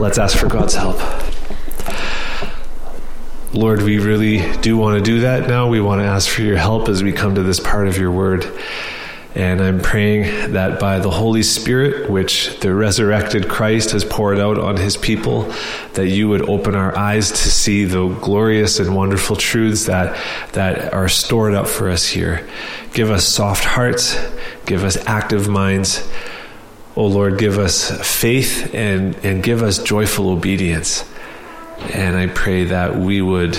Let's ask for God's help. Lord, we really do want to do that now. We want to ask for your help as we come to this part of your word. And I'm praying that by the Holy Spirit, which the resurrected Christ has poured out on his people, that you would open our eyes to see the glorious and wonderful truths that, that are stored up for us here. Give us soft hearts, give us active minds. Oh Lord, give us faith and, and give us joyful obedience. And I pray that we would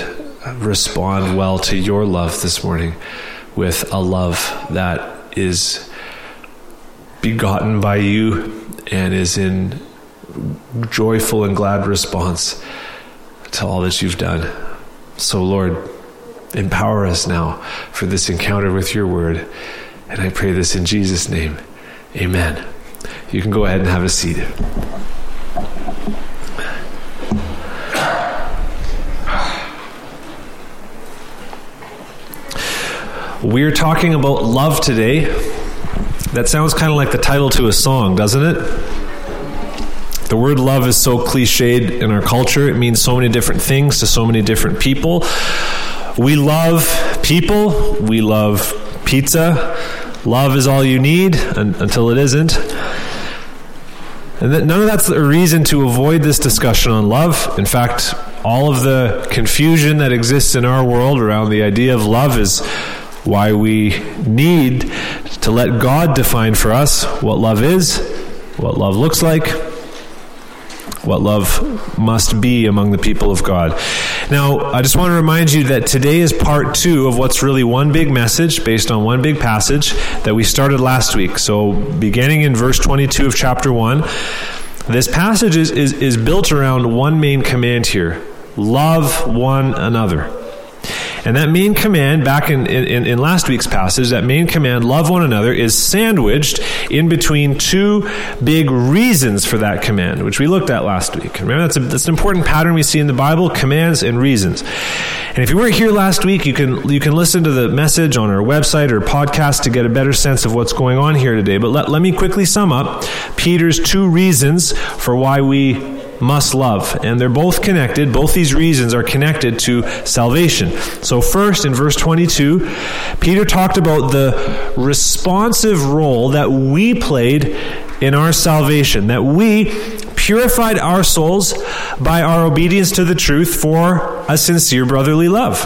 respond well to your love this morning with a love that is begotten by you and is in joyful and glad response to all that you've done. So, Lord, empower us now for this encounter with your word. And I pray this in Jesus' name. Amen. You can go ahead and have a seat. We're talking about love today. That sounds kind of like the title to a song, doesn't it? The word love is so cliched in our culture. It means so many different things to so many different people. We love people. We love pizza. Love is all you need until it isn't. And none of that's a reason to avoid this discussion on love. In fact, all of the confusion that exists in our world around the idea of love is why we need to let God define for us what love is, what love looks like, what love must be among the people of God. Now, I just want to remind you that today is part two of what's really one big message based on one big passage that we started last week. So, beginning in verse 22 of chapter 1, this passage is, is, is built around one main command here love one another. And that main command, back in, in, in, last week's passage, that main command, love one another, is sandwiched in between two big reasons for that command, which we looked at last week. Remember, that's, a, that's an important pattern we see in the Bible commands and reasons. And if you weren't here last week, you can, you can listen to the message on our website or podcast to get a better sense of what's going on here today. But let, let me quickly sum up Peter's two reasons for why we must love. And they're both connected. Both these reasons are connected to salvation. So, first, in verse 22, Peter talked about the responsive role that we played in our salvation, that we purified our souls by our obedience to the truth for a sincere brotherly love.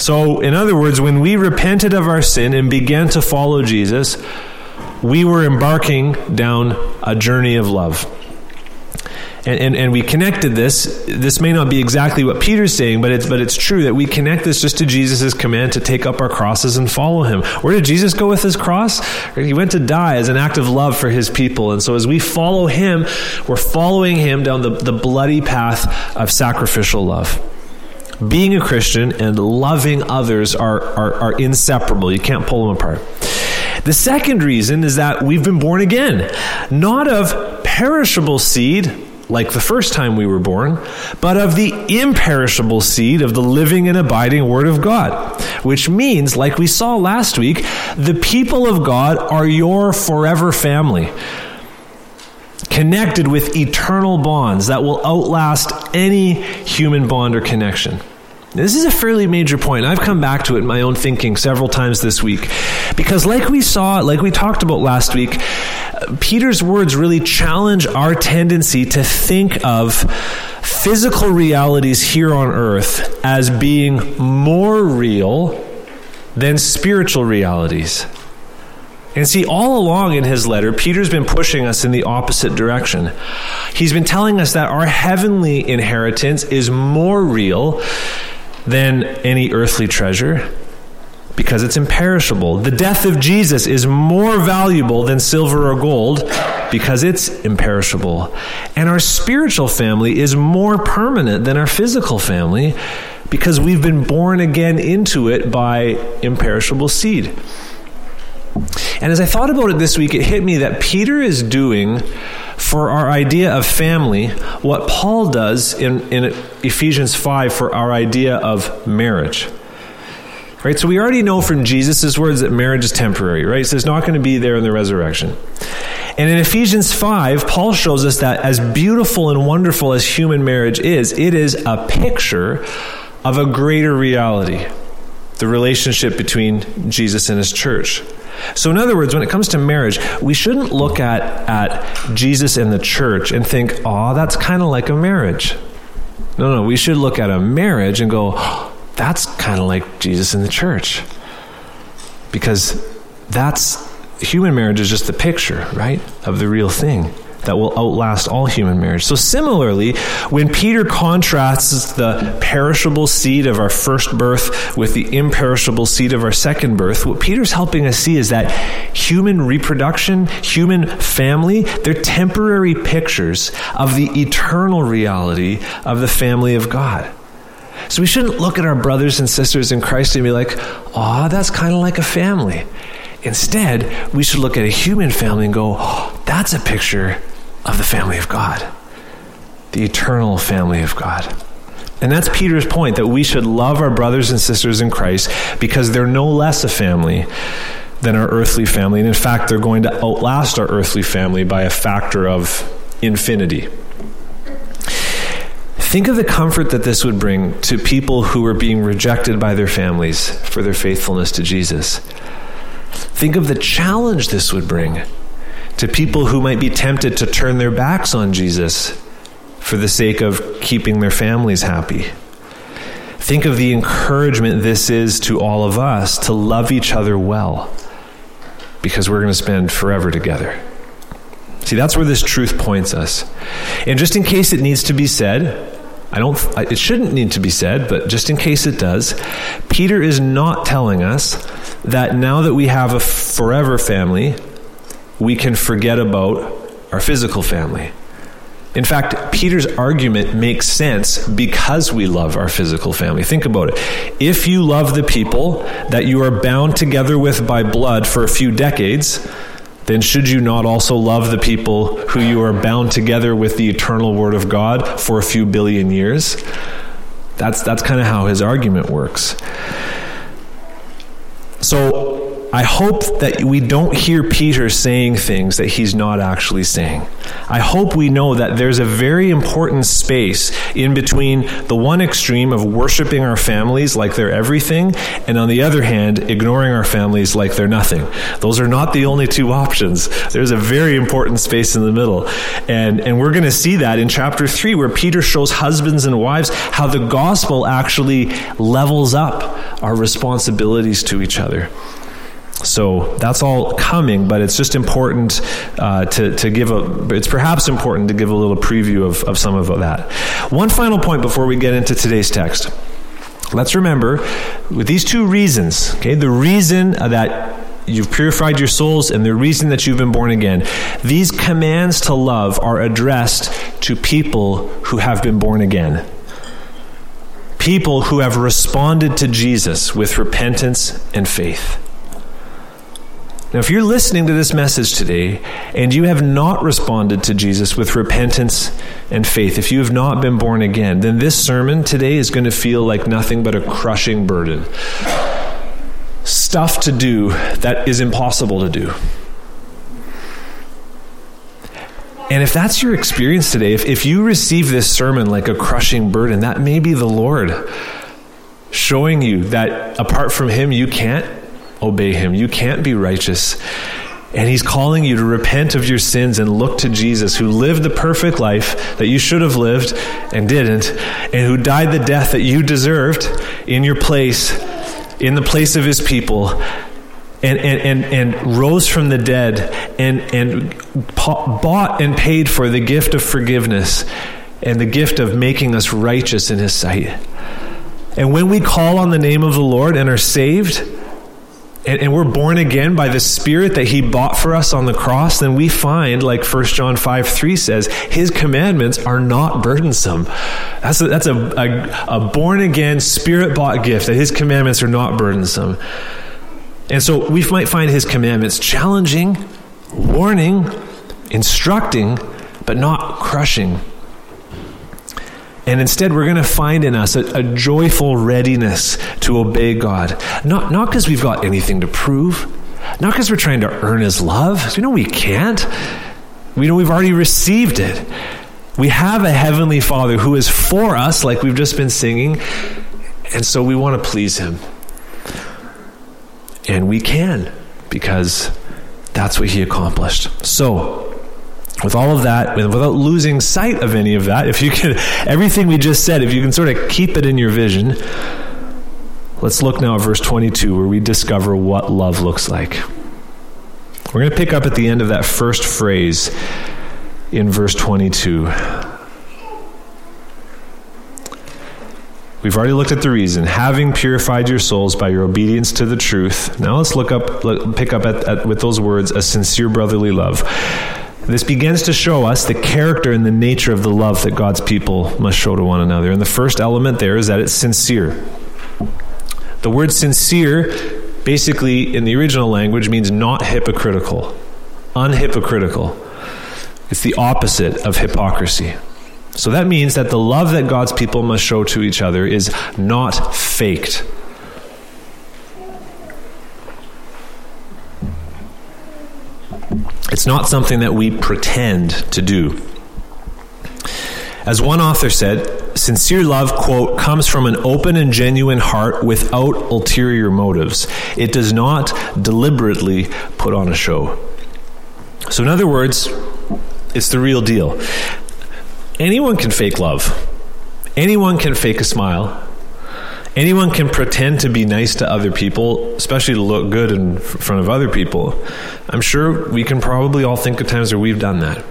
So, in other words, when we repented of our sin and began to follow Jesus, we were embarking down a journey of love. And, and, and, we connected this. This may not be exactly what Peter's saying, but it's, but it's true that we connect this just to Jesus' command to take up our crosses and follow him. Where did Jesus go with his cross? He went to die as an act of love for his people. And so as we follow him, we're following him down the, the bloody path of sacrificial love. Being a Christian and loving others are, are, are inseparable. You can't pull them apart. The second reason is that we've been born again, not of perishable seed like the first time we were born, but of the imperishable seed of the living and abiding Word of God. Which means, like we saw last week, the people of God are your forever family. Connected with eternal bonds that will outlast any human bond or connection. This is a fairly major point. I've come back to it in my own thinking several times this week. Because, like we saw, like we talked about last week, Peter's words really challenge our tendency to think of physical realities here on earth as being more real than spiritual realities. And see, all along in his letter, Peter's been pushing us in the opposite direction. He's been telling us that our heavenly inheritance is more real than any earthly treasure because it's imperishable. The death of Jesus is more valuable than silver or gold because it's imperishable. And our spiritual family is more permanent than our physical family because we've been born again into it by imperishable seed. And as I thought about it this week, it hit me that Peter is doing for our idea of family what Paul does in, in Ephesians 5 for our idea of marriage. Right? So we already know from Jesus' words that marriage is temporary, right? So it's not going to be there in the resurrection. And in Ephesians 5, Paul shows us that as beautiful and wonderful as human marriage is, it is a picture of a greater reality the relationship between Jesus and his church. So, in other words, when it comes to marriage, we shouldn't look at, at Jesus and the church and think, oh, that's kind of like a marriage. No, no, we should look at a marriage and go, that's kind of like Jesus in the church. Because that's human marriage is just the picture, right, of the real thing that will outlast all human marriage. So, similarly, when Peter contrasts the perishable seed of our first birth with the imperishable seed of our second birth, what Peter's helping us see is that human reproduction, human family, they're temporary pictures of the eternal reality of the family of God. So, we shouldn't look at our brothers and sisters in Christ and be like, oh, that's kind of like a family. Instead, we should look at a human family and go, oh, that's a picture of the family of God, the eternal family of God. And that's Peter's point that we should love our brothers and sisters in Christ because they're no less a family than our earthly family. And in fact, they're going to outlast our earthly family by a factor of infinity. Think of the comfort that this would bring to people who are being rejected by their families for their faithfulness to Jesus. Think of the challenge this would bring to people who might be tempted to turn their backs on Jesus for the sake of keeping their families happy. Think of the encouragement this is to all of us to love each other well because we're going to spend forever together. See, that's where this truth points us. And just in case it needs to be said, I don't it shouldn't need to be said, but just in case it does, Peter is not telling us that now that we have a forever family, we can forget about our physical family. In fact, Peter's argument makes sense because we love our physical family. Think about it. If you love the people that you are bound together with by blood for a few decades, then should you not also love the people who you are bound together with the eternal Word of God for a few billion years? That's, that's kind of how his argument works. So, I hope that we don't hear Peter saying things that he's not actually saying. I hope we know that there's a very important space in between the one extreme of worshiping our families like they're everything, and on the other hand, ignoring our families like they're nothing. Those are not the only two options. There's a very important space in the middle. And, and we're going to see that in chapter 3, where Peter shows husbands and wives how the gospel actually levels up our responsibilities to each other. So that's all coming, but it's just important uh, to, to give a, it's perhaps important to give a little preview of, of some of that. One final point before we get into today's text. Let's remember with these two reasons, okay, the reason that you've purified your souls and the reason that you've been born again, these commands to love are addressed to people who have been born again. People who have responded to Jesus with repentance and faith. Now, if you're listening to this message today and you have not responded to Jesus with repentance and faith, if you have not been born again, then this sermon today is going to feel like nothing but a crushing burden. Stuff to do that is impossible to do. And if that's your experience today, if, if you receive this sermon like a crushing burden, that may be the Lord showing you that apart from Him, you can't obey him. You can't be righteous. And he's calling you to repent of your sins and look to Jesus, who lived the perfect life that you should have lived and didn't, and who died the death that you deserved in your place, in the place of his people, and, and, and, and rose from the dead and, and bought and paid for the gift of forgiveness and the gift of making us righteous in his sight. And when we call on the name of the Lord and are saved, and, and, we're born again by the Spirit that He bought for us on the cross, then we find, like 1 John 5 3 says, His commandments are not burdensome. That's a, that's a, a, a born again, Spirit bought gift, that His commandments are not burdensome. And so we might find His commandments challenging, warning, instructing, but not crushing. And instead, we're going to find in us a, a joyful readiness to obey God. Not, not because we've got anything to prove, not because we're trying to earn His love. You know, we can't. We know we've already received it. We have a heavenly Father who is for us, like we've just been singing, and so we want to please Him. And we can, because that's what He accomplished. So, with all of that, without losing sight of any of that, if you can, everything we just said, if you can sort of keep it in your vision, let's look now at verse 22 where we discover what love looks like. We're going to pick up at the end of that first phrase in verse 22. We've already looked at the reason. Having purified your souls by your obedience to the truth. Now let's look up, pick up at, at, with those words, a sincere brotherly love. This begins to show us the character and the nature of the love that God's people must show to one another. And the first element there is that it's sincere. The word sincere, basically in the original language, means not hypocritical, unhypocritical. It's the opposite of hypocrisy. So that means that the love that God's people must show to each other is not faked. It's not something that we pretend to do. As one author said, sincere love, quote, comes from an open and genuine heart without ulterior motives. It does not deliberately put on a show. So, in other words, it's the real deal. Anyone can fake love, anyone can fake a smile, anyone can pretend to be nice to other people, especially to look good in front of other people. I'm sure we can probably all think of times where we've done that.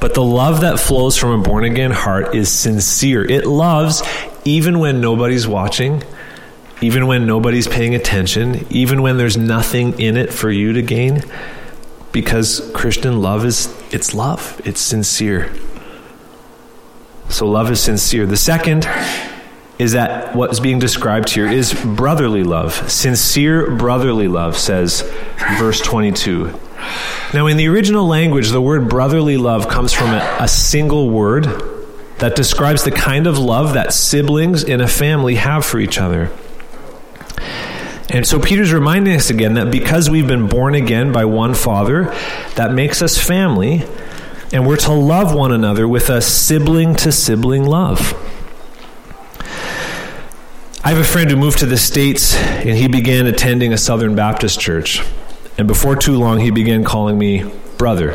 But the love that flows from a born again heart is sincere. It loves even when nobody's watching, even when nobody's paying attention, even when there's nothing in it for you to gain. Because Christian love is it's love. It's sincere. So love is sincere. The second is that what is being described here is brotherly love. Sincere brotherly love, says verse 22. Now, in the original language, the word brotherly love comes from a, a single word that describes the kind of love that siblings in a family have for each other. And so Peter's reminding us again that because we've been born again by one Father, that makes us family, and we're to love one another with a sibling to sibling love. I have a friend who moved to the States and he began attending a Southern Baptist church. And before too long, he began calling me brother.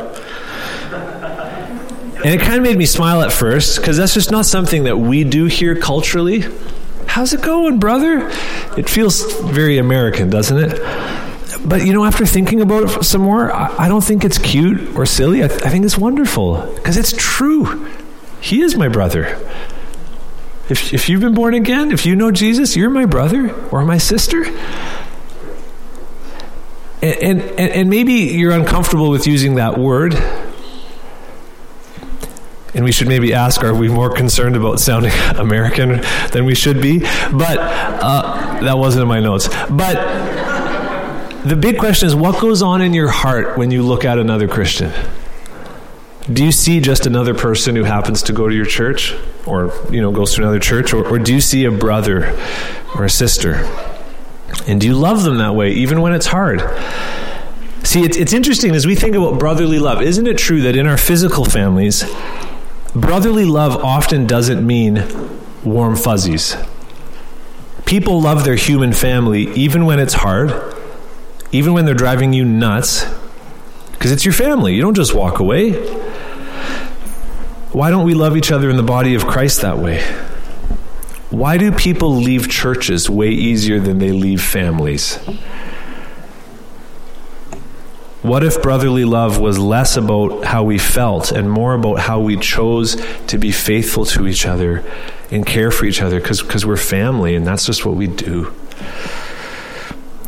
And it kind of made me smile at first because that's just not something that we do here culturally. How's it going, brother? It feels very American, doesn't it? But you know, after thinking about it some more, I, don't think it's cute or silly. I, th- I think it's wonderful because it's true. He is my brother. If, if you've been born again, if you know Jesus, you're my brother or my sister. And, and, and maybe you're uncomfortable with using that word. And we should maybe ask are we more concerned about sounding American than we should be? But uh, that wasn't in my notes. But the big question is what goes on in your heart when you look at another Christian? Do you see just another person who happens to go to your church or you know goes to another church or, or do you see a brother or a sister? And do you love them that way even when it's hard? See it's, it's interesting as we think about brotherly love. Isn't it true that in our physical families brotherly love often doesn't mean warm fuzzies? People love their human family even when it's hard even when they're driving you nuts because it's your family. You don't just walk away why don't we love each other in the body of Christ that way? Why do people leave churches way easier than they leave families? What if brotherly love was less about how we felt and more about how we chose to be faithful to each other and care for each other because we're family and that's just what we do?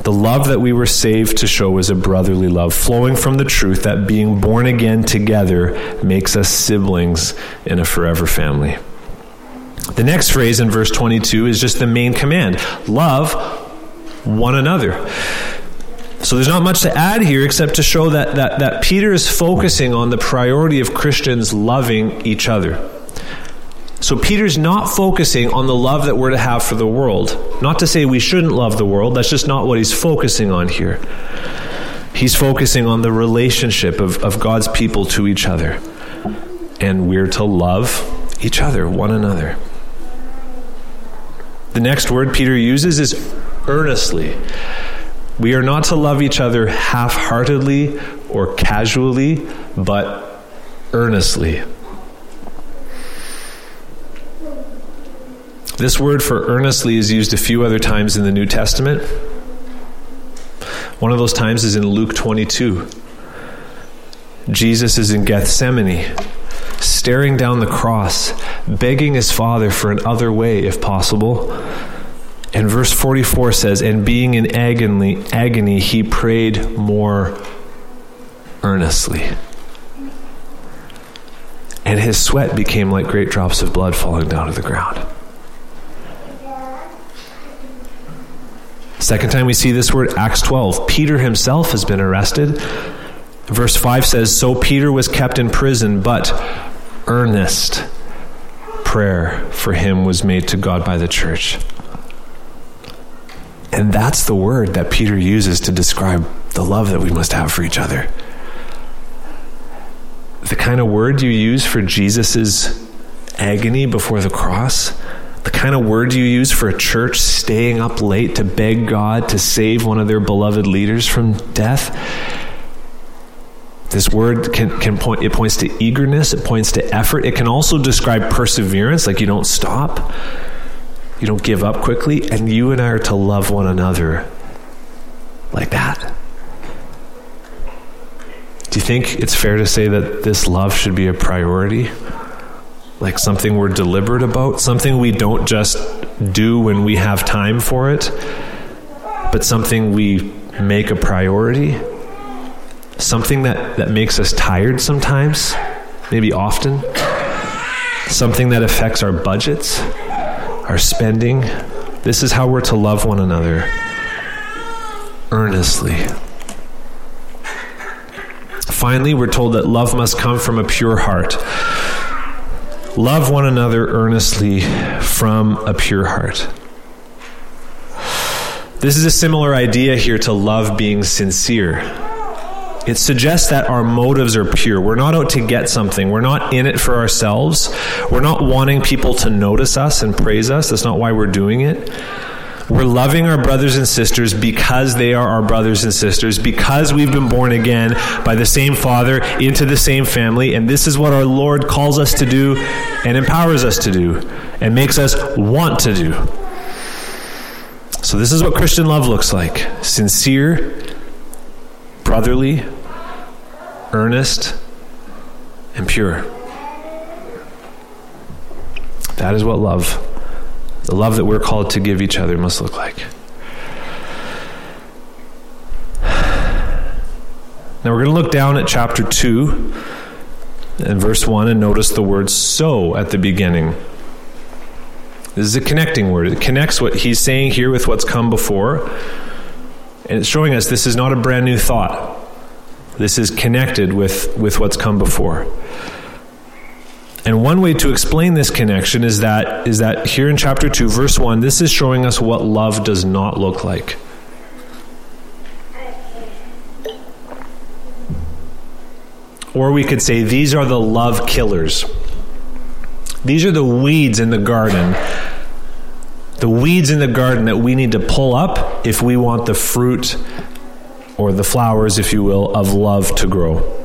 The love that we were saved to show is a brotherly love, flowing from the truth that being born again together makes us siblings in a forever family. The next phrase in verse 22 is just the main command love one another. So there's not much to add here except to show that, that, that Peter is focusing on the priority of Christians loving each other. So Peter's not focusing on the love that we're to have for the world. Not to say we shouldn't love the world, that's just not what he's focusing on here. He's focusing on the relationship of, of God's people to each other. And we're to love each other, one another. The next word Peter uses is earnestly. We are not to love each other half heartedly or casually, but earnestly. This word for earnestly is used a few other times in the New Testament. One of those times is in Luke 22. Jesus is in Gethsemane, staring down the cross, begging his Father for an other way, if possible. And verse 44 says, And being in agony, agony he prayed more earnestly. And his sweat became like great drops of blood falling down to the ground. Second time we see this word, Acts 12. Peter himself has been arrested. Verse 5 says, So Peter was kept in prison, but earnest prayer for him was made to God by the church. And that's the word that Peter uses to describe the love that we must have for each other. The kind of word you use for Jesus' agony before the cross the kind of word do you use for a church staying up late to beg God to save one of their beloved leaders from death. This word can, can point, it points to eagerness, it points to effort. It can also describe perseverance, like you don't stop, you don't give up quickly, and you and I are to love one another like that. Do you think it's fair to say that this love should be a priority? Like something we're deliberate about, something we don't just do when we have time for it, but something we make a priority, something that, that makes us tired sometimes, maybe often, something that affects our budgets, our spending. This is how we're to love one another earnestly. Finally, we're told that love must come from a pure heart. Love one another earnestly from a pure heart. This is a similar idea here to love being sincere. It suggests that our motives are pure. We're not out to get something. We're not in it for ourselves. We're not wanting people to notice us and praise us. That's not why we're doing it. We're loving our brothers and sisters because they are our brothers and sisters, because we've been born again by the same Father into the same family. And this is what our Lord calls us to do and empowers us to do and makes us want to do. So, this is what Christian love looks like sincere, brotherly, earnest, and pure. That is what love the love that we're called to give each other must look like. Now we're going to look down at chapter 2 and verse 1 and notice the word so at the beginning. This is a connecting word. It connects what he's saying here with what's come before. And it's showing us this is not a brand new thought. This is connected with, with what's come before. And one way to explain this connection is that is that here in chapter 2 verse 1 this is showing us what love does not look like. Or we could say these are the love killers. These are the weeds in the garden. The weeds in the garden that we need to pull up if we want the fruit or the flowers, if you will, of love to grow.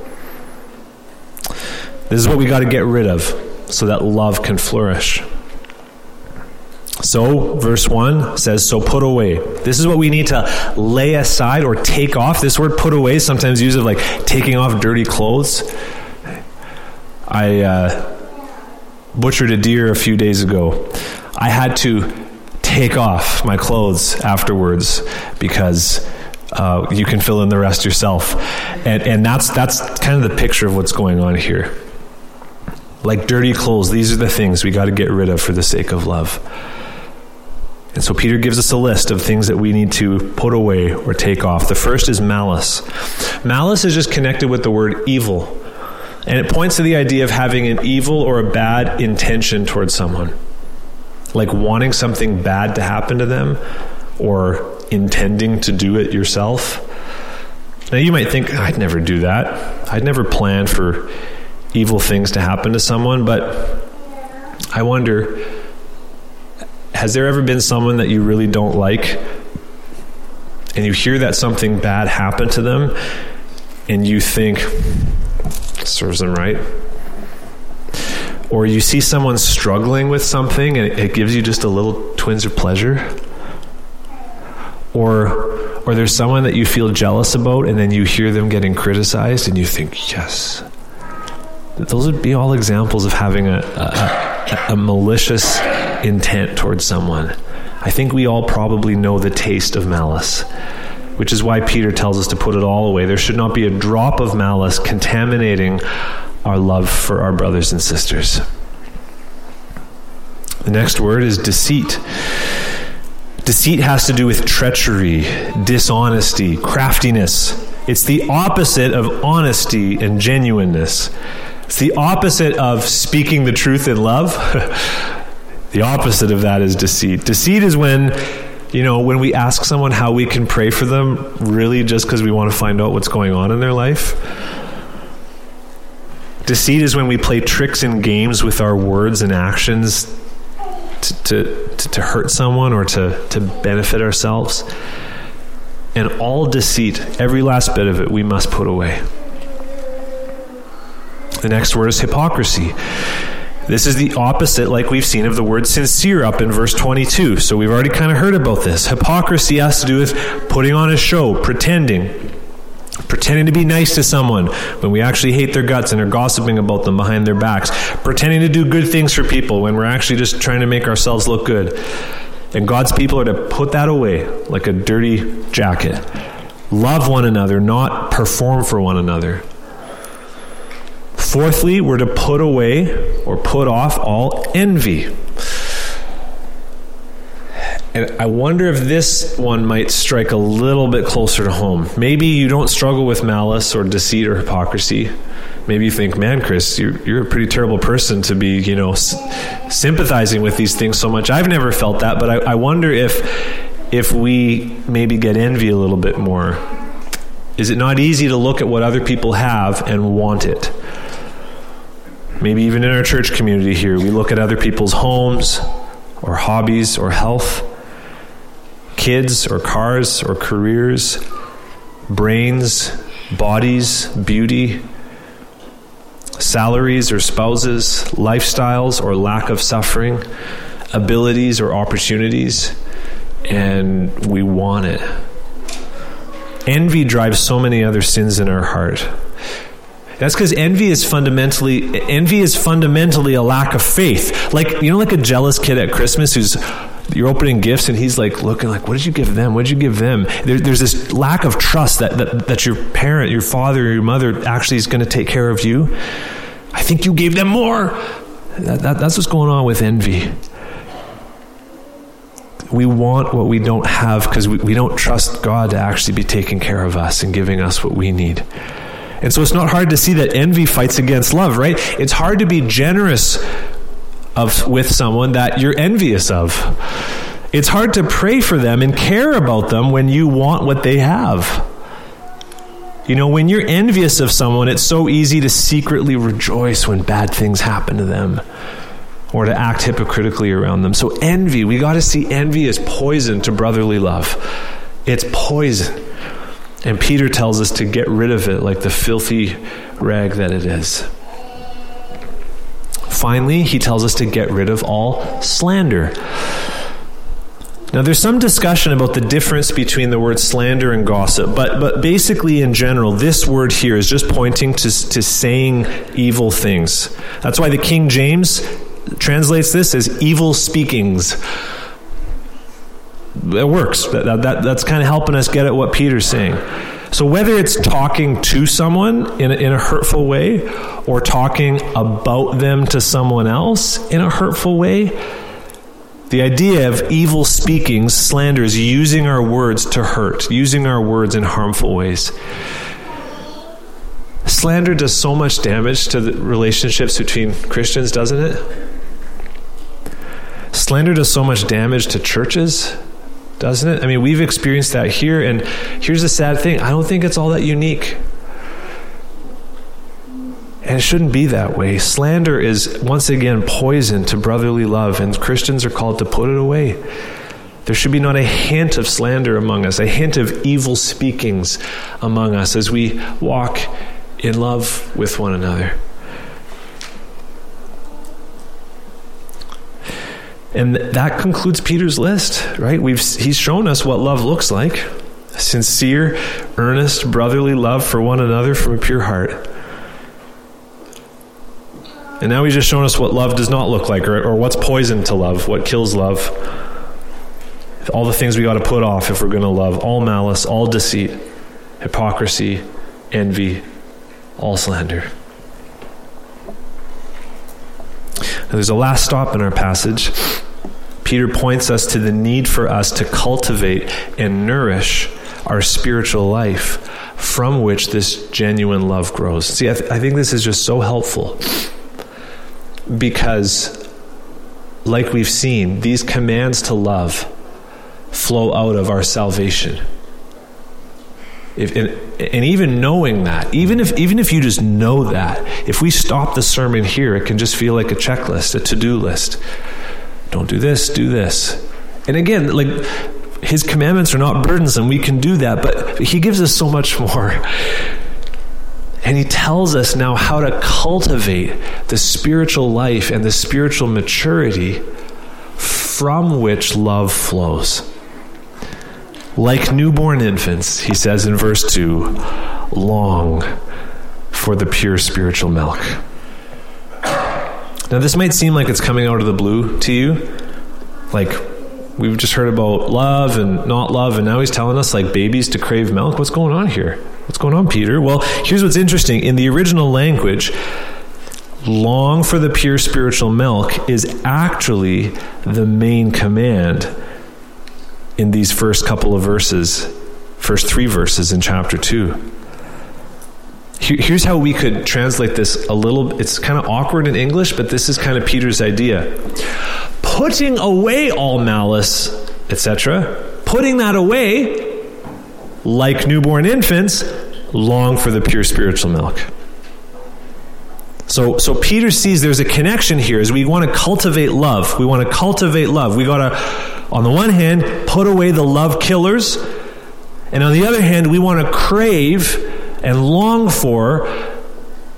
This is what we got to get rid of so that love can flourish. So, verse 1 says, So put away. This is what we need to lay aside or take off. This word put away sometimes used of like taking off dirty clothes. I uh, butchered a deer a few days ago. I had to take off my clothes afterwards because uh, you can fill in the rest yourself. And, and that's, that's kind of the picture of what's going on here. Like dirty clothes, these are the things we got to get rid of for the sake of love. And so Peter gives us a list of things that we need to put away or take off. The first is malice. Malice is just connected with the word evil. And it points to the idea of having an evil or a bad intention towards someone. Like wanting something bad to happen to them or intending to do it yourself. Now, you might think, I'd never do that. I'd never plan for evil things to happen to someone, but I wonder has there ever been someone that you really don't like? And you hear that something bad happened to them and you think serves them right. Or you see someone struggling with something and it gives you just a little twinge of pleasure? Or or there's someone that you feel jealous about and then you hear them getting criticized and you think yes those would be all examples of having a, a, a malicious intent towards someone I think we all probably know the taste of malice, which is why Peter tells us to put it all away. There should not be a drop of malice contaminating our love for our brothers and sisters. The next word is deceit. Deceit has to do with treachery, dishonesty, craftiness. It's the opposite of honesty and genuineness. It's the opposite of speaking the truth in love. The opposite of that is deceit. Deceit is when, you know, when we ask someone how we can pray for them, really just because we want to find out what's going on in their life. Deceit is when we play tricks and games with our words and actions to, to, to hurt someone or to, to benefit ourselves. And all deceit, every last bit of it, we must put away. The next word is hypocrisy. This is the opposite, like we've seen, of the word sincere up in verse 22. So we've already kind of heard about this. Hypocrisy has to do with putting on a show, pretending. Pretending to be nice to someone when we actually hate their guts and are gossiping about them behind their backs. Pretending to do good things for people when we're actually just trying to make ourselves look good. And God's people are to put that away like a dirty jacket. Love one another, not perform for one another. Fourthly, we're to put away or put off all envy. And I wonder if this one might strike a little bit closer to home. Maybe you don't struggle with malice or deceit or hypocrisy. Maybe you think, man, Chris, you're, you're a pretty terrible person to be, you know, s- sympathizing with these things so much. I've never felt that, but I, I wonder if if we maybe get envy a little bit more. Is it not easy to look at what other people have and want it? Maybe even in our church community here, we look at other people's homes or hobbies or health, kids or cars or careers, brains, bodies, beauty, salaries or spouses, lifestyles or lack of suffering, abilities or opportunities, and we want it. Envy drives so many other sins in our heart. That's because envy is fundamentally envy is fundamentally a lack of faith. Like you know, like a jealous kid at Christmas who's you're opening gifts and he's like looking like, what did you give them? What did you give them? There, there's this lack of trust that, that that your parent, your father, your mother actually is going to take care of you. I think you gave them more. That, that, that's what's going on with envy. We want what we don't have because we, we don't trust God to actually be taking care of us and giving us what we need. And so it's not hard to see that envy fights against love, right? It's hard to be generous of with someone that you're envious of. It's hard to pray for them and care about them when you want what they have. You know, when you're envious of someone, it's so easy to secretly rejoice when bad things happen to them or to act hypocritically around them. So, envy, we got to see envy as poison to brotherly love. It's poison. And Peter tells us to get rid of it like the filthy rag that it is. Finally, he tells us to get rid of all slander. Now, there's some discussion about the difference between the word slander and gossip, but, but basically, in general, this word here is just pointing to, to saying evil things. That's why the King James translates this as evil speakings. It works. That, that, that's kind of helping us get at what Peter's saying. So, whether it's talking to someone in a, in a hurtful way or talking about them to someone else in a hurtful way, the idea of evil speaking, slanders, using our words to hurt, using our words in harmful ways. Slander does so much damage to the relationships between Christians, doesn't it? Slander does so much damage to churches doesn't it? I mean, we've experienced that here, and here's the sad thing I don't think it's all that unique. And it shouldn't be that way. Slander is, once again, poison to brotherly love, and Christians are called to put it away. There should be not a hint of slander among us, a hint of evil speakings among us as we walk in love with one another. And that concludes Peter's list, right? We've, he's shown us what love looks like sincere, earnest, brotherly love for one another from a pure heart. And now he's just shown us what love does not look like, or, or what's poison to love, what kills love. All the things we got to put off if we're going to love all malice, all deceit, hypocrisy, envy, all slander. Now, there's a last stop in our passage. Peter points us to the need for us to cultivate and nourish our spiritual life from which this genuine love grows. See, I, th- I think this is just so helpful because, like we've seen, these commands to love flow out of our salvation. If, and, and, even knowing that, even if even if you just know that, if we stop the sermon here, it can just feel like a checklist, a to-do list. Don't do this, do this. And again, like his commandments are not burdensome. We can do that, but he gives us so much more. And he tells us now how to cultivate the spiritual life and the spiritual maturity from which love flows. Like newborn infants, he says in verse 2, long for the pure spiritual milk. Now, this might seem like it's coming out of the blue to you. Like, we've just heard about love and not love, and now he's telling us, like, babies to crave milk. What's going on here? What's going on, Peter? Well, here's what's interesting. In the original language, long for the pure spiritual milk is actually the main command in these first couple of verses, first three verses in chapter 2. Here's how we could translate this a little. It's kind of awkward in English, but this is kind of Peter's idea. Putting away all malice, etc., putting that away like newborn infants, long for the pure spiritual milk. So, so Peter sees there's a connection here as we want to cultivate love. We want to cultivate love. We got to, on the one hand, put away the love killers, and on the other hand, we want to crave and long for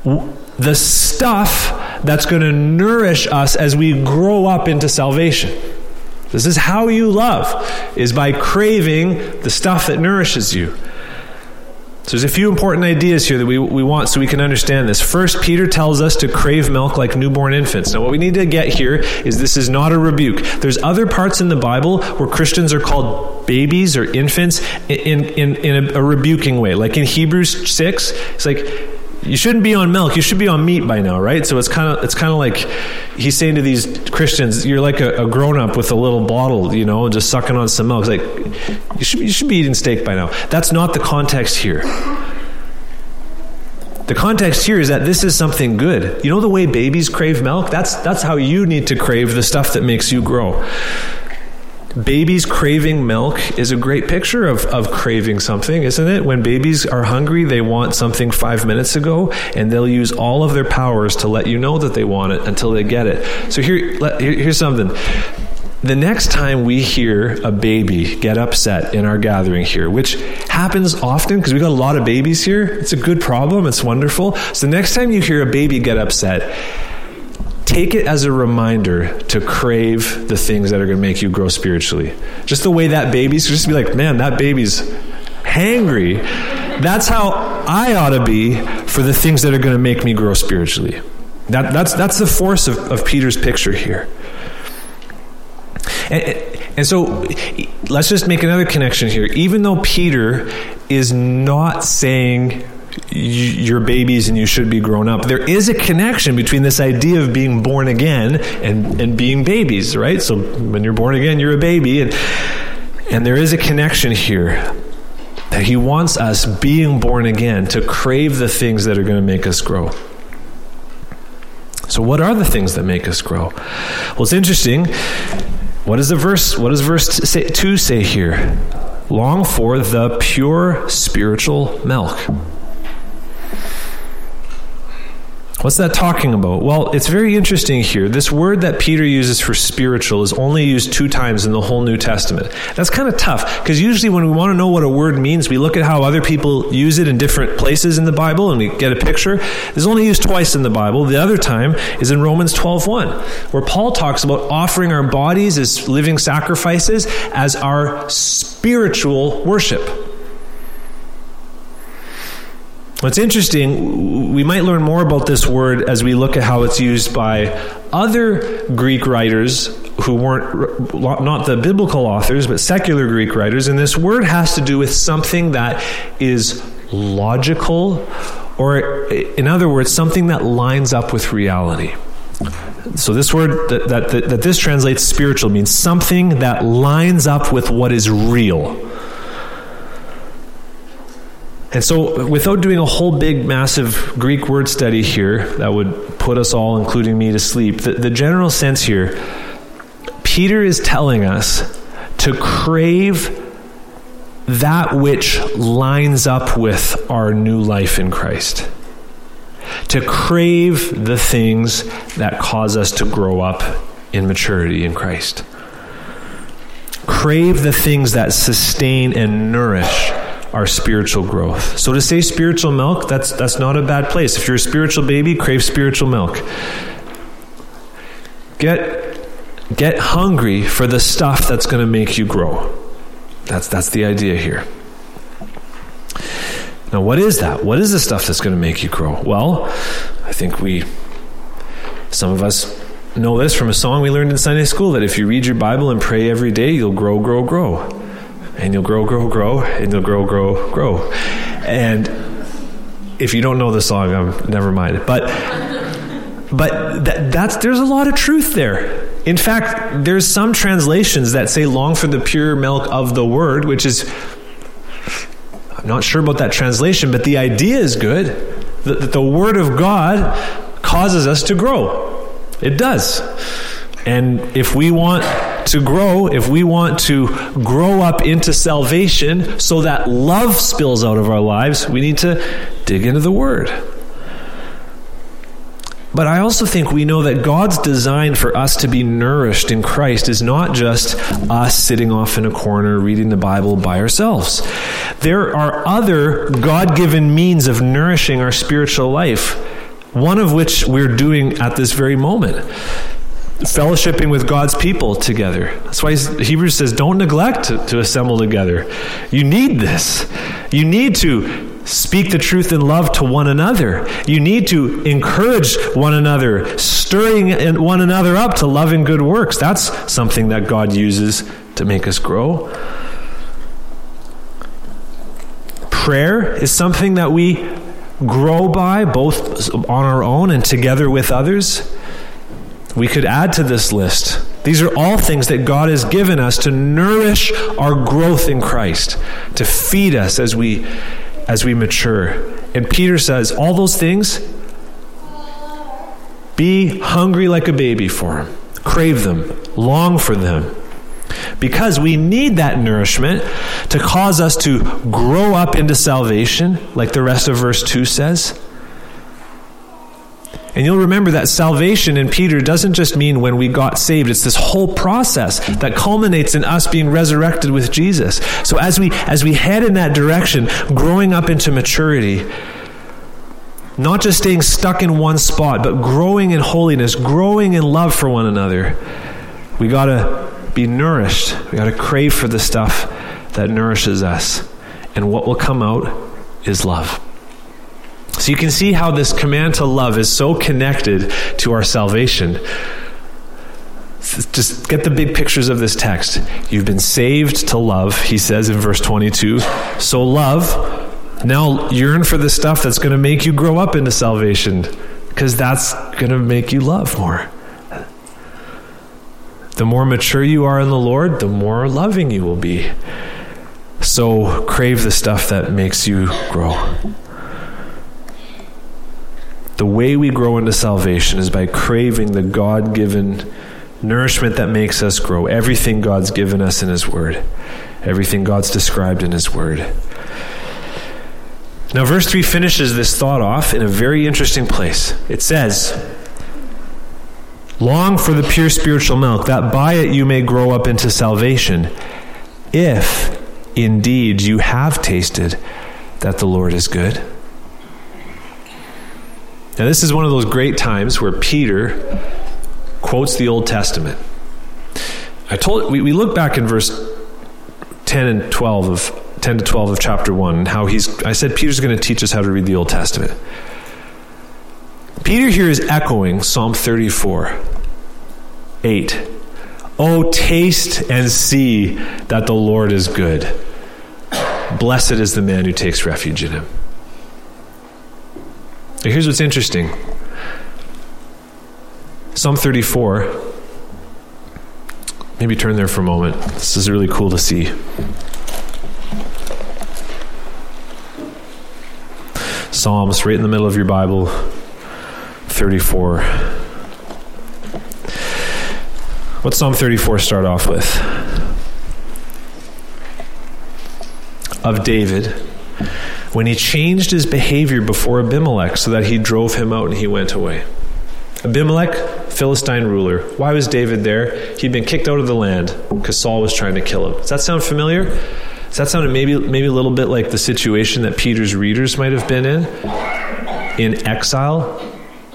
the stuff that's going to nourish us as we grow up into salvation. This is how you love, is by craving the stuff that nourishes you. So there's a few important ideas here that we, we want so we can understand this. First, Peter tells us to crave milk like newborn infants. Now, what we need to get here is this is not a rebuke. There's other parts in the Bible where Christians are called babies or infants in, in, in a, a rebuking way. Like in Hebrews 6, it's like, you shouldn't be on milk you should be on meat by now right? So it's kind of it's kind of like he's saying to these christians you're like a, a grown-up with a little bottle you know just sucking on some milk. It's like you should, you should be eating steak by now. That's not the context here. The context here is that this is something good. You know the way babies crave milk? That's that's how you need to crave the stuff that makes you grow babies craving milk is a great picture of, of craving something, isn't it? When babies are hungry, they want something five minutes ago, and they'll use all of their powers to let you know that they want it until they get it. So here, let, here here's something. The next time we hear a baby get upset in our gathering here, which happens often because we got a lot of babies here, it's a good problem, it's wonderful. So the next time you hear a baby get upset, take it as a reminder to crave the things that are going to make you grow spiritually. Just the way that baby's, just be like, man, that baby's hangry. That's how I ought to be for the things that are going to make me grow spiritually. That, that's, that's the force of, of Peter's picture here. And, and so let's just make another connection here. Even though Peter is not saying you're babies and you should be grown up. There is a connection between this idea of being born again and, and being babies, right? So when you're born again, you're a baby. And, and there is a connection here that he wants us, being born again, to crave the things that are going to make us grow. So, what are the things that make us grow? Well, it's interesting What does the verse what does verse 2 say here? Long for the pure spiritual milk. What's that talking about? Well, it's very interesting here. This word that Peter uses for spiritual is only used two times in the whole New Testament. That's kind of tough because usually when we want to know what a word means, we look at how other people use it in different places in the Bible and we get a picture. It's only used twice in the Bible. The other time is in Romans 12:1, where Paul talks about offering our bodies as living sacrifices as our spiritual worship. What's interesting, we might learn more about this word as we look at how it's used by other Greek writers who weren't not the biblical authors, but secular Greek writers. And this word has to do with something that is logical, or in other words, something that lines up with reality. So this word that, that, that this translates spiritual means something that lines up with what is real. And so, without doing a whole big, massive Greek word study here that would put us all, including me, to sleep, the, the general sense here, Peter is telling us to crave that which lines up with our new life in Christ. To crave the things that cause us to grow up in maturity in Christ. Crave the things that sustain and nourish our spiritual growth. So to say spiritual milk, that's that's not a bad place. If you're a spiritual baby, crave spiritual milk. Get get hungry for the stuff that's going to make you grow. That's that's the idea here. Now, what is that? What is the stuff that's going to make you grow? Well, I think we some of us know this from a song we learned in Sunday school that if you read your Bible and pray every day, you'll grow, grow, grow and you'll grow, grow, grow, and you'll grow, grow, grow. And if you don't know the song, I'm never mind. But but that, that's there's a lot of truth there. In fact, there's some translations that say long for the pure milk of the word, which is I'm not sure about that translation, but the idea is good. That the word of God causes us to grow. It does. And if we want to grow, if we want to grow up into salvation so that love spills out of our lives, we need to dig into the Word. But I also think we know that God's design for us to be nourished in Christ is not just us sitting off in a corner reading the Bible by ourselves. There are other God given means of nourishing our spiritual life, one of which we're doing at this very moment fellowshipping with God's people together. That's why Hebrews says, don't neglect to, to, assemble together. You need this. You need to speak the truth in love to one another. You need to encourage one another, stirring one another up to love and good works. That's something that God uses to make us grow. Prayer is something that we grow by both on our own and together with others. We could add to this list. These are all things that God has given us to nourish our growth in Christ, to feed us as we as we mature. And Peter says, all those things be hungry like a baby for them. Crave them, long for them. Because we need that nourishment to cause us to grow up into salvation, like the rest of verse 2 says and you'll remember that salvation in Peter doesn't just mean when we got saved. It's this whole process that culminates in us being resurrected with Jesus. So as we as we head in that direction, growing up into maturity, not just staying stuck in one spot, but growing in holiness, growing in love for one another. We got to be nourished. We got to crave for the stuff that nourishes us. And what will come out is love. So you can see how this command to love is so connected to our salvation. Just get the big pictures of this text. You've been saved to love, he says in verse 22. So love. Now yearn for the stuff that's going to make you grow up into salvation, because that's going to make you love more. The more mature you are in the Lord, the more loving you will be. So crave the stuff that makes you grow. The way we grow into salvation is by craving the God given nourishment that makes us grow, everything God's given us in His Word, everything God's described in His Word. Now, verse 3 finishes this thought off in a very interesting place. It says, Long for the pure spiritual milk, that by it you may grow up into salvation, if indeed you have tasted that the Lord is good. Now, this is one of those great times where Peter quotes the Old Testament. I told we, we look back in verse 10 and 12 of 10 to 12 of chapter 1 how he's I said Peter's going to teach us how to read the Old Testament. Peter here is echoing Psalm 34 8. Oh, taste and see that the Lord is good. Blessed is the man who takes refuge in him. Here's what's interesting Psalm 34. Maybe turn there for a moment. This is really cool to see. Psalms, right in the middle of your Bible, 34. What's Psalm 34 start off with? Of David, when he changed his behavior before Abimelech so that he drove him out and he went away. Abimelech, Philistine ruler. Why was David there? He'd been kicked out of the land because Saul was trying to kill him. Does that sound familiar? Does that sound maybe maybe a little bit like the situation that Peter's readers might have been in? In exile,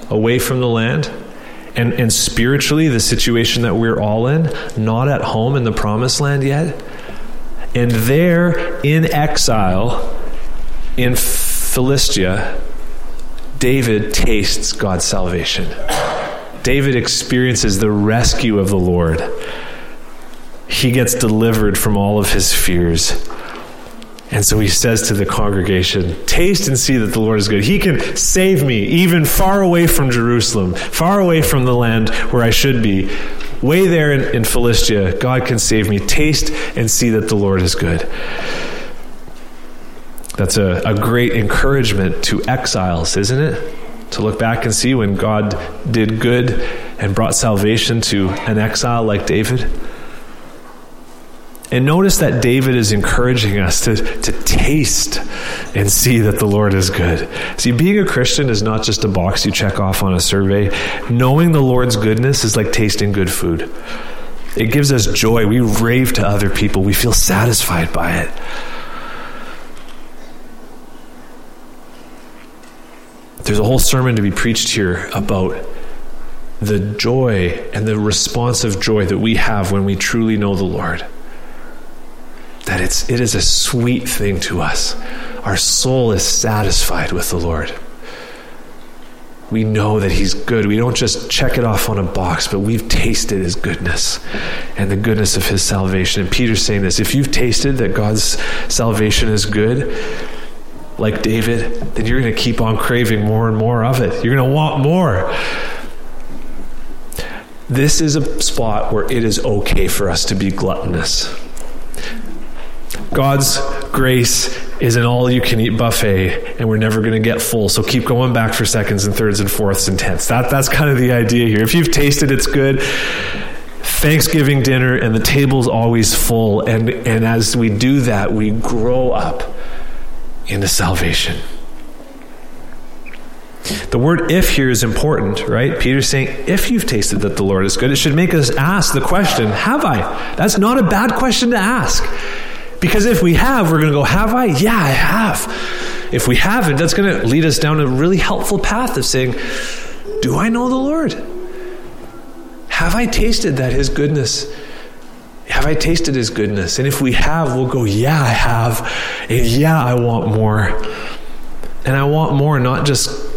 away from the land? And, and spiritually, the situation that we're all in, not at home in the promised land yet. And there, in exile, in Philistia, David tastes God's salvation. David experiences the rescue of the Lord. He gets delivered from all of his fears. And so he says to the congregation, Taste and see that the Lord is good. He can save me, even far away from Jerusalem, far away from the land where I should be. Way there in, in Philistia, God can save me. Taste and see that the Lord is good. That's a, a great encouragement to exiles, isn't it? To look back and see when God did good and brought salvation to an exile like David. And notice that David is encouraging us to, to taste and see that the Lord is good. See, being a Christian is not just a box you check off on a survey. Knowing the Lord's goodness is like tasting good food. It gives us joy. We rave to other people, we feel satisfied by it. There's a whole sermon to be preached here about the joy and the responsive joy that we have when we truly know the Lord. That it's it is a sweet thing to us. Our soul is satisfied with the Lord. We know that He's good. We don't just check it off on a box, but we've tasted His goodness and the goodness of His salvation. And Peter's saying this if you've tasted that God's salvation is good, like David, then you're going to keep on craving more and more of it. You're going to want more. This is a spot where it is okay for us to be gluttonous. God's grace is an all you can eat buffet, and we're never going to get full. So keep going back for seconds and thirds and fourths and tenths. That, that's kind of the idea here. If you've tasted it's good, Thanksgiving dinner, and the table's always full. And, and as we do that, we grow up into salvation. The word if here is important, right? Peter's saying, if you've tasted that the Lord is good, it should make us ask the question, have I? That's not a bad question to ask. Because if we have, we're going to go, have I? Yeah, I have. If we haven't, that's going to lead us down a really helpful path of saying, do I know the Lord? Have I tasted that His goodness have I tasted his goodness? And if we have, we'll go, yeah, I have. And yeah, I want more. And I want more not just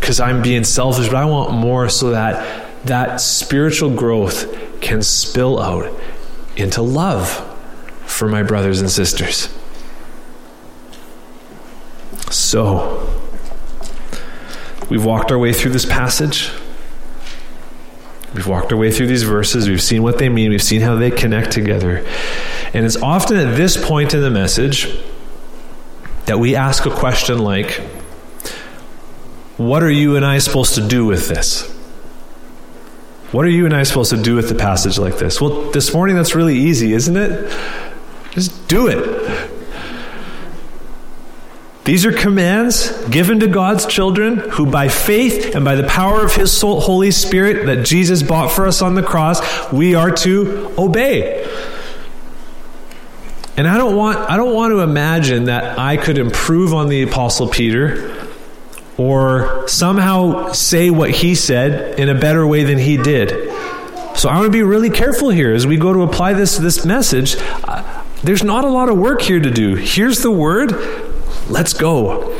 because I'm being selfish, but I want more so that that spiritual growth can spill out into love for my brothers and sisters. So, we've walked our way through this passage. We've walked our way through these verses. We've seen what they mean. We've seen how they connect together. And it's often at this point in the message that we ask a question like, What are you and I supposed to do with this? What are you and I supposed to do with the passage like this? Well, this morning that's really easy, isn't it? Just do it. These are commands given to God's children who, by faith and by the power of His Holy Spirit that Jesus bought for us on the cross, we are to obey. And I don't want I don't want to imagine that I could improve on the apostle Peter or somehow say what he said in a better way than he did. So I want to be really careful here as we go to apply this this message. Uh, there's not a lot of work here to do. Here's the word. Let's go.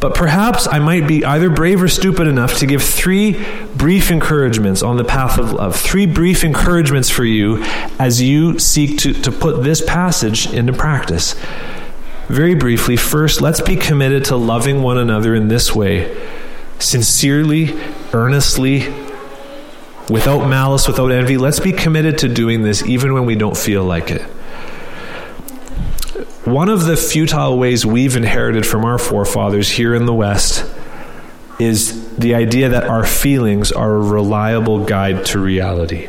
But perhaps I might be either brave or stupid enough to give three brief encouragements on the path of love. Three brief encouragements for you as you seek to, to put this passage into practice. Very briefly, first, let's be committed to loving one another in this way sincerely, earnestly, without malice, without envy. Let's be committed to doing this even when we don't feel like it. One of the futile ways we've inherited from our forefathers here in the West is the idea that our feelings are a reliable guide to reality.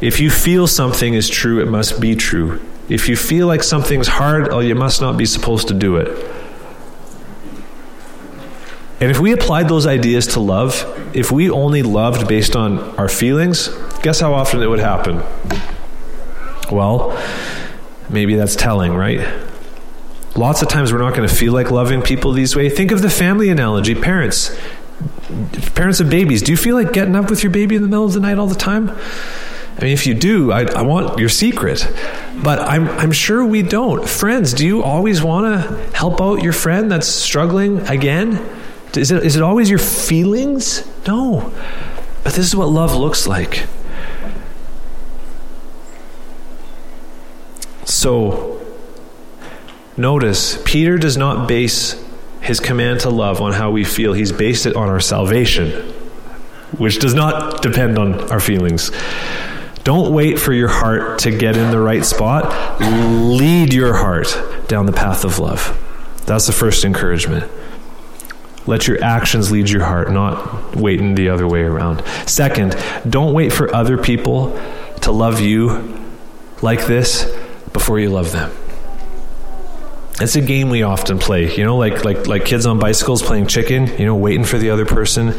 If you feel something is true, it must be true. If you feel like something's hard, oh, you must not be supposed to do it. And if we applied those ideas to love, if we only loved based on our feelings, guess how often it would happen? Well, Maybe that's telling, right? Lots of times we're not going to feel like loving people these ways. Think of the family analogy. Parents, parents of babies, do you feel like getting up with your baby in the middle of the night all the time? I mean, if you do, I, I want your secret. But I'm, I'm sure we don't. Friends, do you always want to help out your friend that's struggling again? Is it, is it always your feelings? No. But this is what love looks like. So, notice, Peter does not base his command to love on how we feel, he's based it on our salvation, which does not depend on our feelings. Don't wait for your heart to get in the right spot. Lead your heart down the path of love. That's the first encouragement. Let your actions lead your heart, not waiting the other way around. Second, don't wait for other people to love you like this before you love them. It's a game we often play, you know, like like like kids on bicycles playing chicken, you know, waiting for the other person.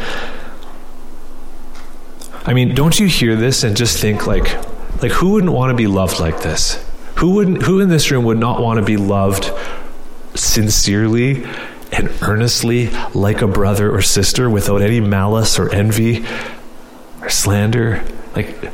I mean, don't you hear this and just think like like who wouldn't want to be loved like this? Who wouldn't who in this room would not want to be loved sincerely and earnestly like a brother or sister without any malice or envy or slander? Like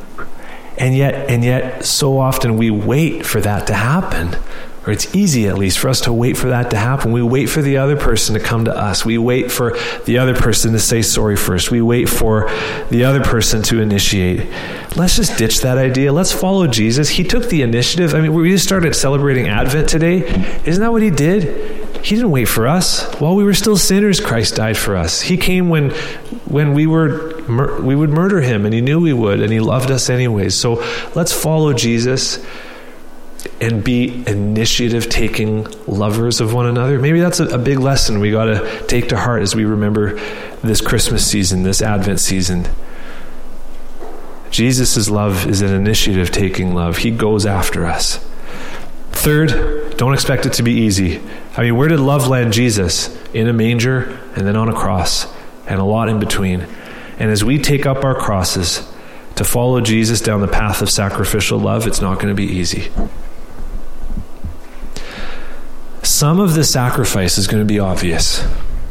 and yet, and yet, so often we wait for that to happen. Or it's easy, at least, for us to wait for that to happen. We wait for the other person to come to us. We wait for the other person to say sorry first. We wait for the other person to initiate. Let's just ditch that idea. Let's follow Jesus. He took the initiative. I mean, we just started celebrating Advent today. Isn't that what he did? He didn't wait for us. While we were still sinners, Christ died for us. He came when, when we were we would murder him, and he knew we would, and he loved us anyways. So let's follow Jesus and be initiative taking lovers of one another. Maybe that's a, a big lesson we got to take to heart as we remember this Christmas season, this Advent season. Jesus' love is an initiative taking love. He goes after us. Third, don't expect it to be easy. I mean, where did love land Jesus? In a manger and then on a cross, and a lot in between. And as we take up our crosses to follow Jesus down the path of sacrificial love, it's not going to be easy. Some of the sacrifice is going to be obvious.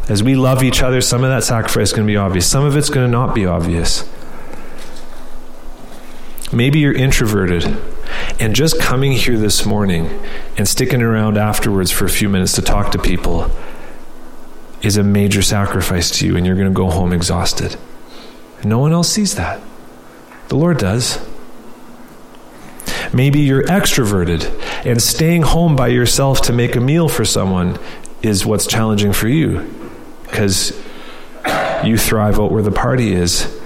As we love each other, some of that sacrifice is going to be obvious. Some of it's going to not be obvious. Maybe you're introverted, and just coming here this morning and sticking around afterwards for a few minutes to talk to people is a major sacrifice to you, and you're going to go home exhausted. No one else sees that. The Lord does. Maybe you're extroverted and staying home by yourself to make a meal for someone is what's challenging for you because you thrive out where the party is.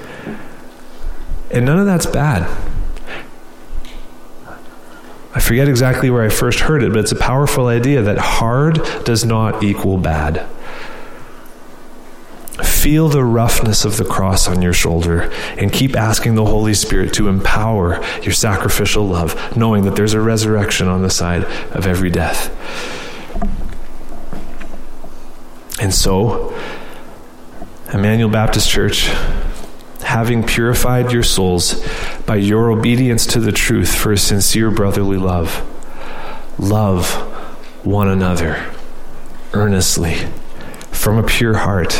And none of that's bad. I forget exactly where I first heard it, but it's a powerful idea that hard does not equal bad Feel the roughness of the cross on your shoulder and keep asking the Holy Spirit to empower your sacrificial love, knowing that there's a resurrection on the side of every death. And so, Emmanuel Baptist Church, having purified your souls by your obedience to the truth for a sincere brotherly love, love one another earnestly from a pure heart,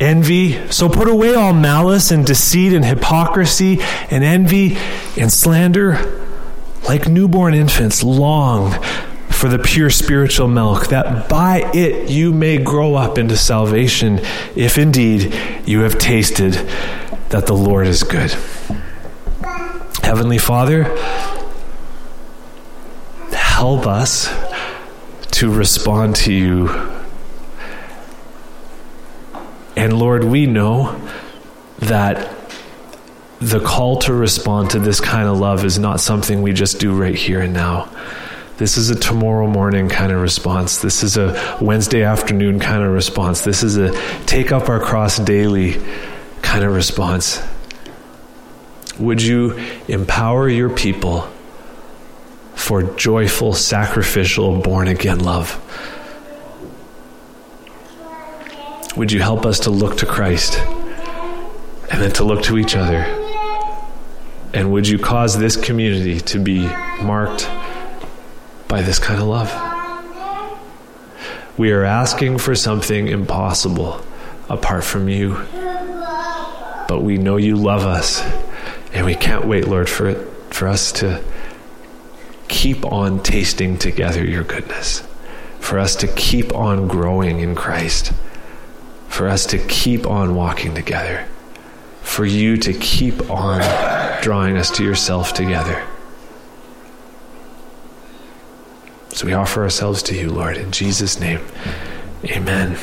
envy. So put away all malice and deceit and hypocrisy and envy and slander. Like newborn infants, long for the pure spiritual milk, that by it you may grow up into salvation, if indeed you have tasted that the Lord is good. Heavenly Father, help us to respond to you and Lord, we know that the call to respond to this kind of love is not something we just do right here and now. This is a tomorrow morning kind of response. This is a Wednesday afternoon kind of response. This is a take up our cross daily kind of response. Would you empower your people for joyful, sacrificial, born again love? Would you help us to look to Christ and then to look to each other? And would you cause this community to be marked by this kind of love? We are asking for something impossible apart from you. But we know you love us, and we can't wait, Lord, for it, for us to keep on tasting together your goodness, for us to keep on growing in Christ for us to keep on walking together, for you to keep on drawing us to yourself together. So we offer ourselves to you, Lord, in Jesus' name. Amen.